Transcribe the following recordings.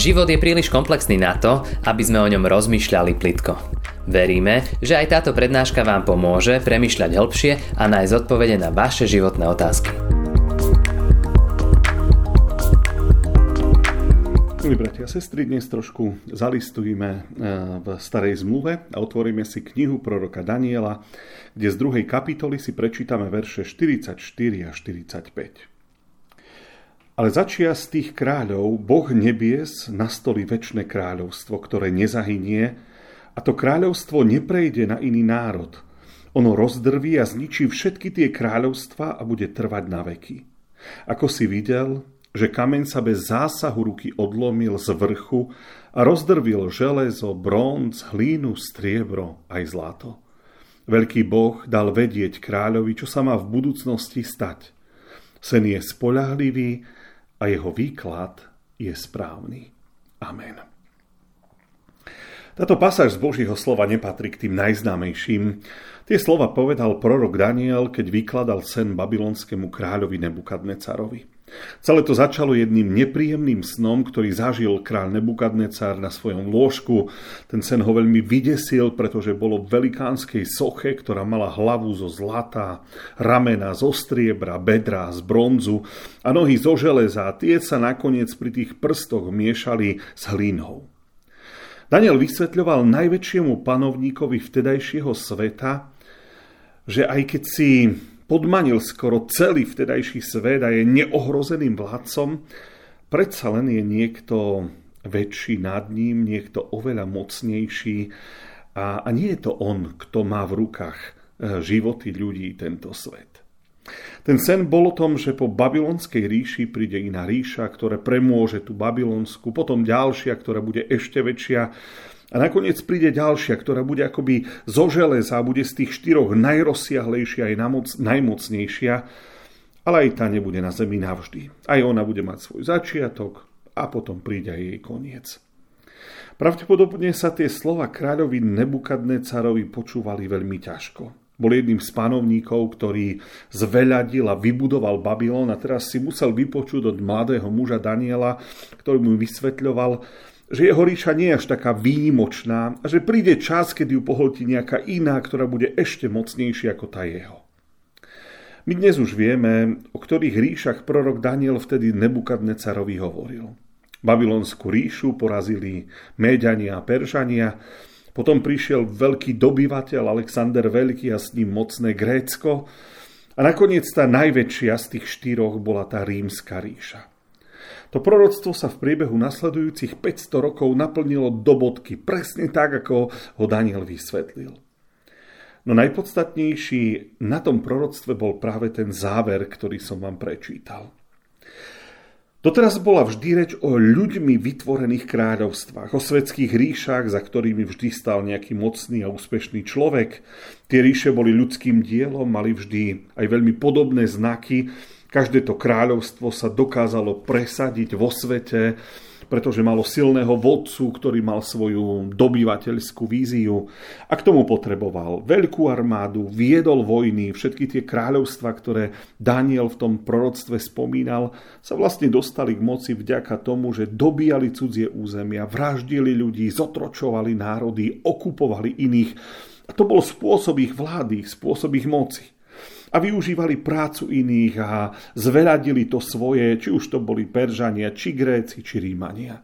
Život je príliš komplexný na to, aby sme o ňom rozmýšľali plitko. Veríme, že aj táto prednáška vám pomôže premyšľať hĺbšie a nájsť odpovede na vaše životné otázky. Milí bratia a sestry, dnes trošku zalistujeme e, v starej zmluve a otvoríme si knihu proroka Daniela, kde z druhej kapitoly si prečítame verše 44 a 45. Ale začia z tých kráľov Boh nebies nastolí väčšie kráľovstvo, ktoré nezahynie, a to kráľovstvo neprejde na iný národ. Ono rozdrví a zničí všetky tie kráľovstva a bude trvať na veky. Ako si videl, že kameň sa bez zásahu ruky odlomil z vrchu a rozdrvil železo, bronz, hlínu, striebro aj zlato. Veľký Boh dal vedieť kráľovi, čo sa má v budúcnosti stať. Sen je spolahlivý a jeho výklad je správny. Amen. Táto pasáž z Božího slova nepatrí k tým najznámejším. Tie slova povedal prorok Daniel, keď vykladal sen babylonskému kráľovi Nebukadnecarovi. Celé to začalo jedným nepríjemným snom, ktorý zažil kráľ Nebukadnecar na svojom lôžku. Ten sen ho veľmi vydesil, pretože bolo v velikánskej soche, ktorá mala hlavu zo zlata, ramena zo striebra, bedra z bronzu a nohy zo železa. Tie sa nakoniec pri tých prstoch miešali s hlínou. Daniel vysvetľoval najväčšiemu panovníkovi vtedajšieho sveta, že aj keď si podmanil skoro celý vtedajší svet a je neohrozeným vládcom, predsa len je niekto väčší nad ním, niekto oveľa mocnejší. A, a nie je to on, kto má v rukách e, životy ľudí tento svet. Ten sen bol o tom, že po babylonskej ríši príde iná ríša, ktorá premôže tú babylonsku, potom ďalšia, ktorá bude ešte väčšia a nakoniec príde ďalšia, ktorá bude akoby zo železa a bude z tých štyroch najrozsiahlejšia aj najmocnejšia, ale aj tá nebude na zemi navždy. Aj ona bude mať svoj začiatok a potom príde aj jej koniec. Pravdepodobne sa tie slova kráľovi Nebukadnecarovi počúvali veľmi ťažko. Bol jedným z panovníkov, ktorý zveľadil a vybudoval Babylon a teraz si musel vypočuť od mladého muža Daniela, ktorý mu vysvetľoval, že jeho ríša nie je až taká výnimočná a že príde čas, kedy ju pohltí nejaká iná, ktorá bude ešte mocnejšia ako tá jeho. My dnes už vieme, o ktorých ríšach prorok Daniel vtedy Nebukadnecarovi hovoril. Babylonskú ríšu porazili Méďania a Peržania, potom prišiel veľký dobyvateľ Alexander Veľký a s ním mocné Grécko a nakoniec tá najväčšia z tých štyroch bola tá rímska ríša. To proroctvo sa v priebehu nasledujúcich 500 rokov naplnilo do bodky, presne tak, ako ho Daniel vysvetlil. No najpodstatnejší na tom proroctve bol práve ten záver, ktorý som vám prečítal. Doteraz bola vždy reč o ľuďmi vytvorených kráľovstvách, o svetských ríšach, za ktorými vždy stal nejaký mocný a úspešný človek. Tie ríše boli ľudským dielom, mali vždy aj veľmi podobné znaky, Každé to kráľovstvo sa dokázalo presadiť vo svete, pretože malo silného vodcu, ktorý mal svoju dobyvateľskú víziu a k tomu potreboval veľkú armádu, viedol vojny, všetky tie kráľovstva, ktoré Daniel v tom proroctve spomínal, sa vlastne dostali k moci vďaka tomu, že dobíjali cudzie územia, vraždili ľudí, zotročovali národy, okupovali iných. A to bol spôsob ich vlády, spôsob ich moci a využívali prácu iných a zveľadili to svoje, či už to boli Peržania, či Gréci, či Rímania.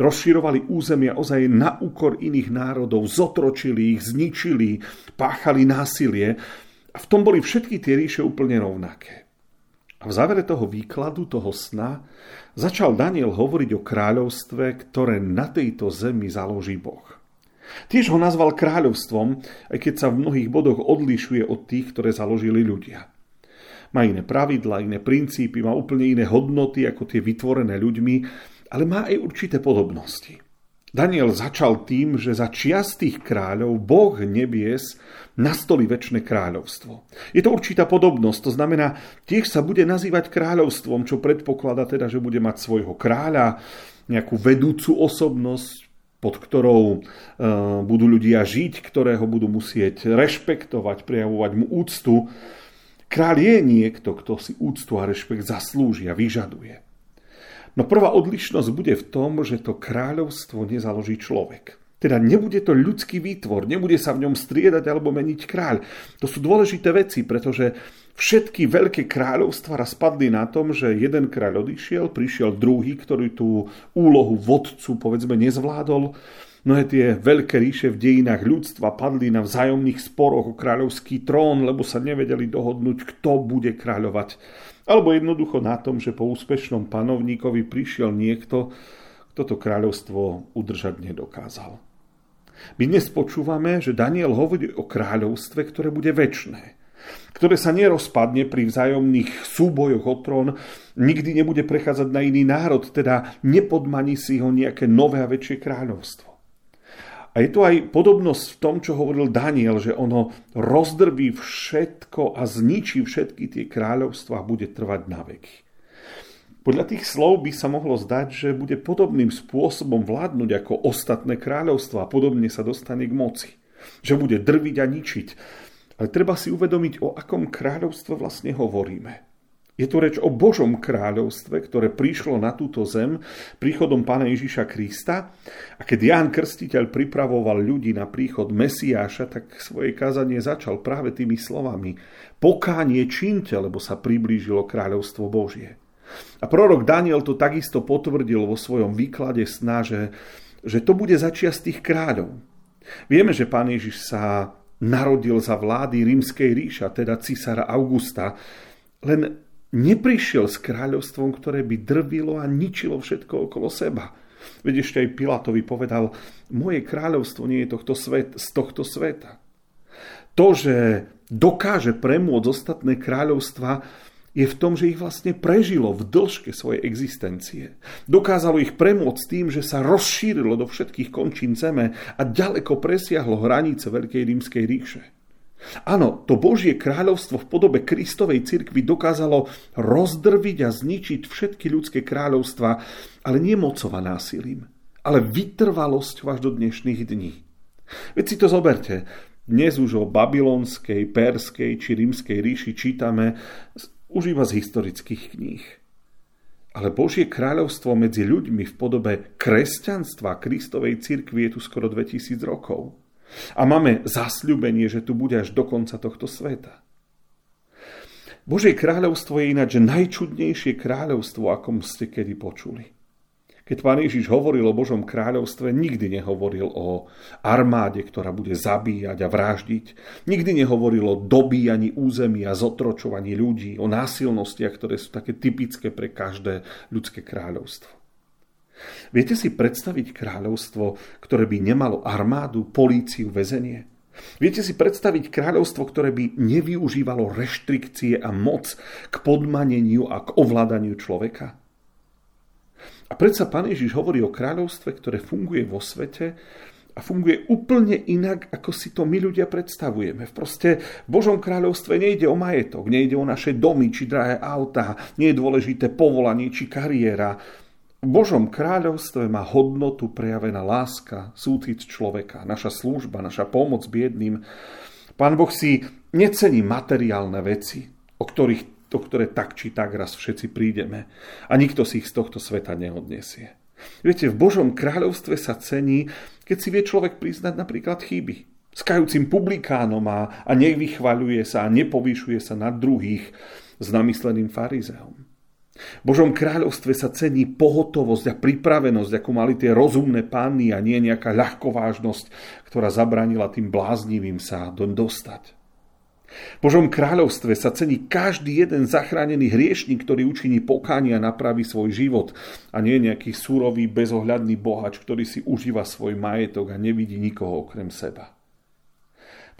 Rozširovali územia ozaj na úkor iných národov, zotročili ich, zničili, páchali násilie a v tom boli všetky tie ríše úplne rovnaké. A v závere toho výkladu, toho sna, začal Daniel hovoriť o kráľovstve, ktoré na tejto zemi založí Boh. Tiež ho nazval kráľovstvom, aj keď sa v mnohých bodoch odlišuje od tých, ktoré založili ľudia. Má iné pravidla, iné princípy, má úplne iné hodnoty ako tie vytvorené ľuďmi, ale má aj určité podobnosti. Daniel začal tým, že za čiastých kráľov Boh nebies nastolí väčšie kráľovstvo. Je to určitá podobnosť, to znamená, tiež sa bude nazývať kráľovstvom, čo predpokladá teda, že bude mať svojho kráľa, nejakú vedúcu osobnosť, pod ktorou e, budú ľudia žiť, ktorého budú musieť rešpektovať, prejavovať mu úctu. Kráľ je niekto, kto si úctu a rešpekt zaslúži a vyžaduje. No prvá odlišnosť bude v tom, že to kráľovstvo nezaloží človek. Teda nebude to ľudský výtvor, nebude sa v ňom striedať alebo meniť kráľ. To sú dôležité veci, pretože všetky veľké kráľovstva raz padli na tom, že jeden kráľ odišiel, prišiel druhý, ktorý tú úlohu vodcu povedzme nezvládol. Mnohé tie veľké ríše v dejinách ľudstva padli na vzájomných sporoch o kráľovský trón, lebo sa nevedeli dohodnúť, kto bude kráľovať. Alebo jednoducho na tom, že po úspešnom panovníkovi prišiel niekto, kto to kráľovstvo udržať nedokázal. My dnes počúvame, že Daniel hovorí o kráľovstve, ktoré bude väčné, ktoré sa nerozpadne pri vzájomných súbojoch o trón, nikdy nebude prechádzať na iný národ, teda nepodmaní si ho nejaké nové a väčšie kráľovstvo. A je tu aj podobnosť v tom, čo hovoril Daniel, že ono rozdrví všetko a zničí všetky tie kráľovstva a bude trvať na veky. Podľa tých slov by sa mohlo zdať, že bude podobným spôsobom vládnuť ako ostatné kráľovstva a podobne sa dostane k moci. Že bude drviť a ničiť. Ale treba si uvedomiť, o akom kráľovstve vlastne hovoríme. Je tu reč o Božom kráľovstve, ktoré prišlo na túto zem príchodom Pána Ježiša Krista. A keď Ján Krstiteľ pripravoval ľudí na príchod Mesiáša, tak svoje kázanie začal práve tými slovami. Pokánie činte, lebo sa priblížilo kráľovstvo Božie. A prorok Daniel to takisto potvrdil vo svojom výklade sna, že, to bude začiať z tých kráľov. Vieme, že pán Ježiš sa narodil za vlády rímskej ríša, teda císara Augusta, len neprišiel s kráľovstvom, ktoré by drvilo a ničilo všetko okolo seba. Veď ešte aj Pilatovi povedal, moje kráľovstvo nie je tohto svet, z tohto sveta. To, že dokáže premôcť ostatné kráľovstva, je v tom, že ich vlastne prežilo v dĺžke svojej existencie. Dokázalo ich premôcť tým, že sa rozšírilo do všetkých končín zeme a ďaleko presiahlo hranice Veľkej rímskej ríše. Áno, to Božie kráľovstvo v podobe Kristovej cirkvi dokázalo rozdrviť a zničiť všetky ľudské kráľovstva, ale nie mocova násilím, ale vytrvalosť až do dnešných dní. Veď si to zoberte, dnes už o babylonskej, perskej či rímskej ríši čítame už iba z historických kníh. Ale Božie kráľovstvo medzi ľuďmi v podobe kresťanstva Kristovej cirkvi je tu skoro 2000 rokov. A máme zasľubenie, že tu bude až do konca tohto sveta. Božie kráľovstvo je ináč najčudnejšie kráľovstvo, akom ste kedy počuli. Keď pán Ježiš hovoril o Božom kráľovstve, nikdy nehovoril o armáde, ktorá bude zabíjať a vraždiť. Nikdy nehovoril o dobíjaní území a zotročovaní ľudí, o násilnostiach, ktoré sú také typické pre každé ľudské kráľovstvo. Viete si predstaviť kráľovstvo, ktoré by nemalo armádu, políciu, väzenie? Viete si predstaviť kráľovstvo, ktoré by nevyužívalo reštrikcie a moc k podmaneniu a k ovládaniu človeka? Predsa Pán Ježiš hovorí o kráľovstve, ktoré funguje vo svete a funguje úplne inak, ako si to my ľudia predstavujeme. V proste v Božom kráľovstve nejde o majetok, nejde o naše domy či drahé autá, nie je dôležité povolanie či kariéra. V Božom kráľovstve má hodnotu prejavená láska, súcit človeka, naša služba, naša pomoc biedným. Pán Boh si necení materiálne veci, o ktorých o ktoré tak či tak raz všetci prídeme. A nikto si ich z tohto sveta neodniesie. Viete, v Božom kráľovstve sa cení, keď si vie človek priznať napríklad chyby. S kajúcim publikánom a, a nevychvaľuje sa a nepovýšuje sa nad druhých s namysleným farizeom. V Božom kráľovstve sa cení pohotovosť a pripravenosť, ako mali tie rozumné pány a nie nejaká ľahkovážnosť, ktorá zabranila tým bláznivým sa doň dostať. Božom kráľovstve sa cení každý jeden zachránený hriešnik, ktorý učiní pokánia a napraví svoj život a nie nejaký súrový, bezohľadný bohač, ktorý si užíva svoj majetok a nevidí nikoho okrem seba.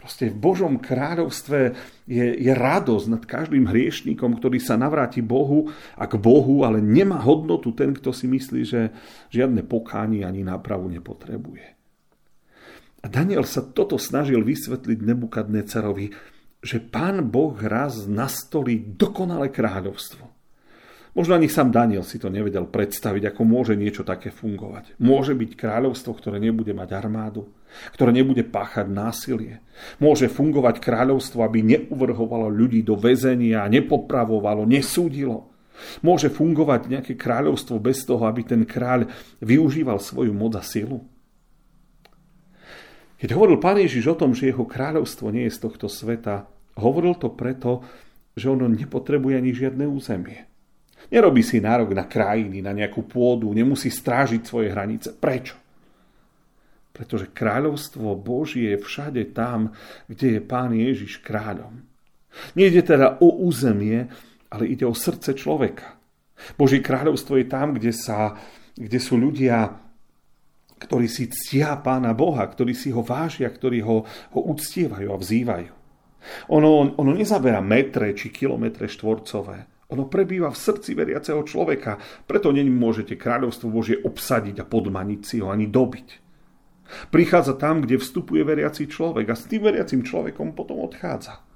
Proste v Božom kráľovstve je, je radosť nad každým hriešnikom, ktorý sa navráti Bohu a k Bohu, ale nemá hodnotu ten, kto si myslí, že žiadne pokánie ani nápravu nepotrebuje. A Daniel sa toto snažil vysvetliť Nebukadnecerovi, že pán Boh raz nastolí dokonalé kráľovstvo. Možno ani sám Daniel si to nevedel predstaviť, ako môže niečo také fungovať. Môže byť kráľovstvo, ktoré nebude mať armádu, ktoré nebude páchať násilie. Môže fungovať kráľovstvo, aby neuvrhovalo ľudí do väzenia, nepopravovalo, nesúdilo. Môže fungovať nejaké kráľovstvo bez toho, aby ten kráľ využíval svoju moc a silu? Keď hovoril pán Ježiš o tom, že jeho kráľovstvo nie je z tohto sveta, hovoril to preto, že ono nepotrebuje ani žiadne územie. Nerobí si nárok na krajiny, na nejakú pôdu, nemusí strážiť svoje hranice. Prečo? Pretože kráľovstvo Božie je všade tam, kde je pán Ježiš kráľom. Nejde teda o územie, ale ide o srdce človeka. Božie kráľovstvo je tam, kde, sa, kde sú ľudia ktorí si ctia Pána Boha, ktorí si ho vážia, ktorí ho, ho uctievajú a vzývajú. Ono, ono nezaberá metre či kilometre štvorcové. Ono prebýva v srdci veriaceho človeka, preto nemôžete kráľovstvo Božie obsadiť a podmaniť si ho ani dobiť. Prichádza tam, kde vstupuje veriaci človek a s tým veriacim človekom potom odchádza.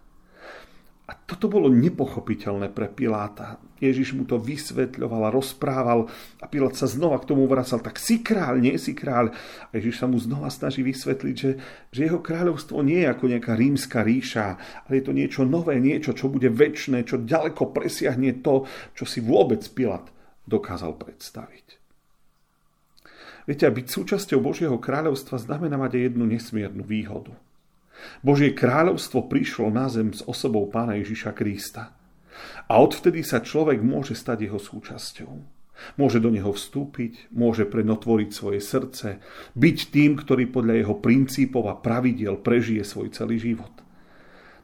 A toto bolo nepochopiteľné pre Piláta. Ježiš mu to vysvetľoval a rozprával a Pilát sa znova k tomu vracal. Tak si kráľ, nie si kráľ. A Ježiš sa mu znova snaží vysvetliť, že, že jeho kráľovstvo nie je ako nejaká rímska ríša, ale je to niečo nové, niečo, čo bude väčšie, čo ďaleko presiahne to, čo si vôbec Pilát dokázal predstaviť. Viete, byť súčasťou Božieho kráľovstva znamená mať aj jednu nesmiernu výhodu – Božie kráľovstvo prišlo na zem s osobou pána Ježiša Krista. A odvtedy sa človek môže stať jeho súčasťou. Môže do neho vstúpiť, môže prenotvoriť svoje srdce, byť tým, ktorý podľa jeho princípov a pravidiel prežije svoj celý život.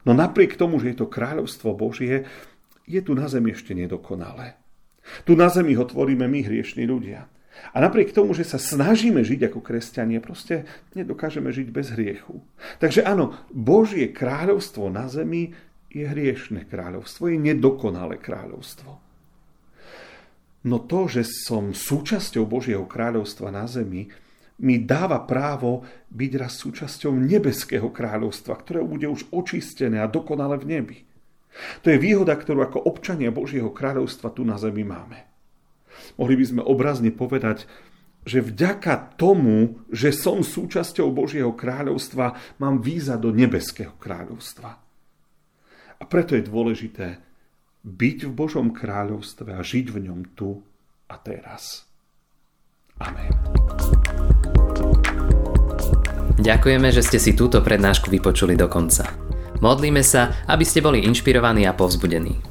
No napriek tomu, že je to kráľovstvo Božie, je tu na zemi ešte nedokonalé. Tu na zemi ho tvoríme my, hriešní ľudia. A napriek tomu, že sa snažíme žiť ako kresťania, proste nedokážeme žiť bez hriechu. Takže áno, Božie kráľovstvo na zemi je hriešne kráľovstvo, je nedokonalé kráľovstvo. No to, že som súčasťou Božieho kráľovstva na zemi, mi dáva právo byť raz súčasťou nebeského kráľovstva, ktoré bude už očistené a dokonale v nebi. To je výhoda, ktorú ako občania Božieho kráľovstva tu na zemi máme. Mohli by sme obrazne povedať, že vďaka tomu, že som súčasťou Božieho kráľovstva, mám víza do nebeského kráľovstva. A preto je dôležité byť v Božom kráľovstve a žiť v ňom tu a teraz. Amen. Ďakujeme, že ste si túto prednášku vypočuli do konca. Modlíme sa, aby ste boli inšpirovaní a povzbudení.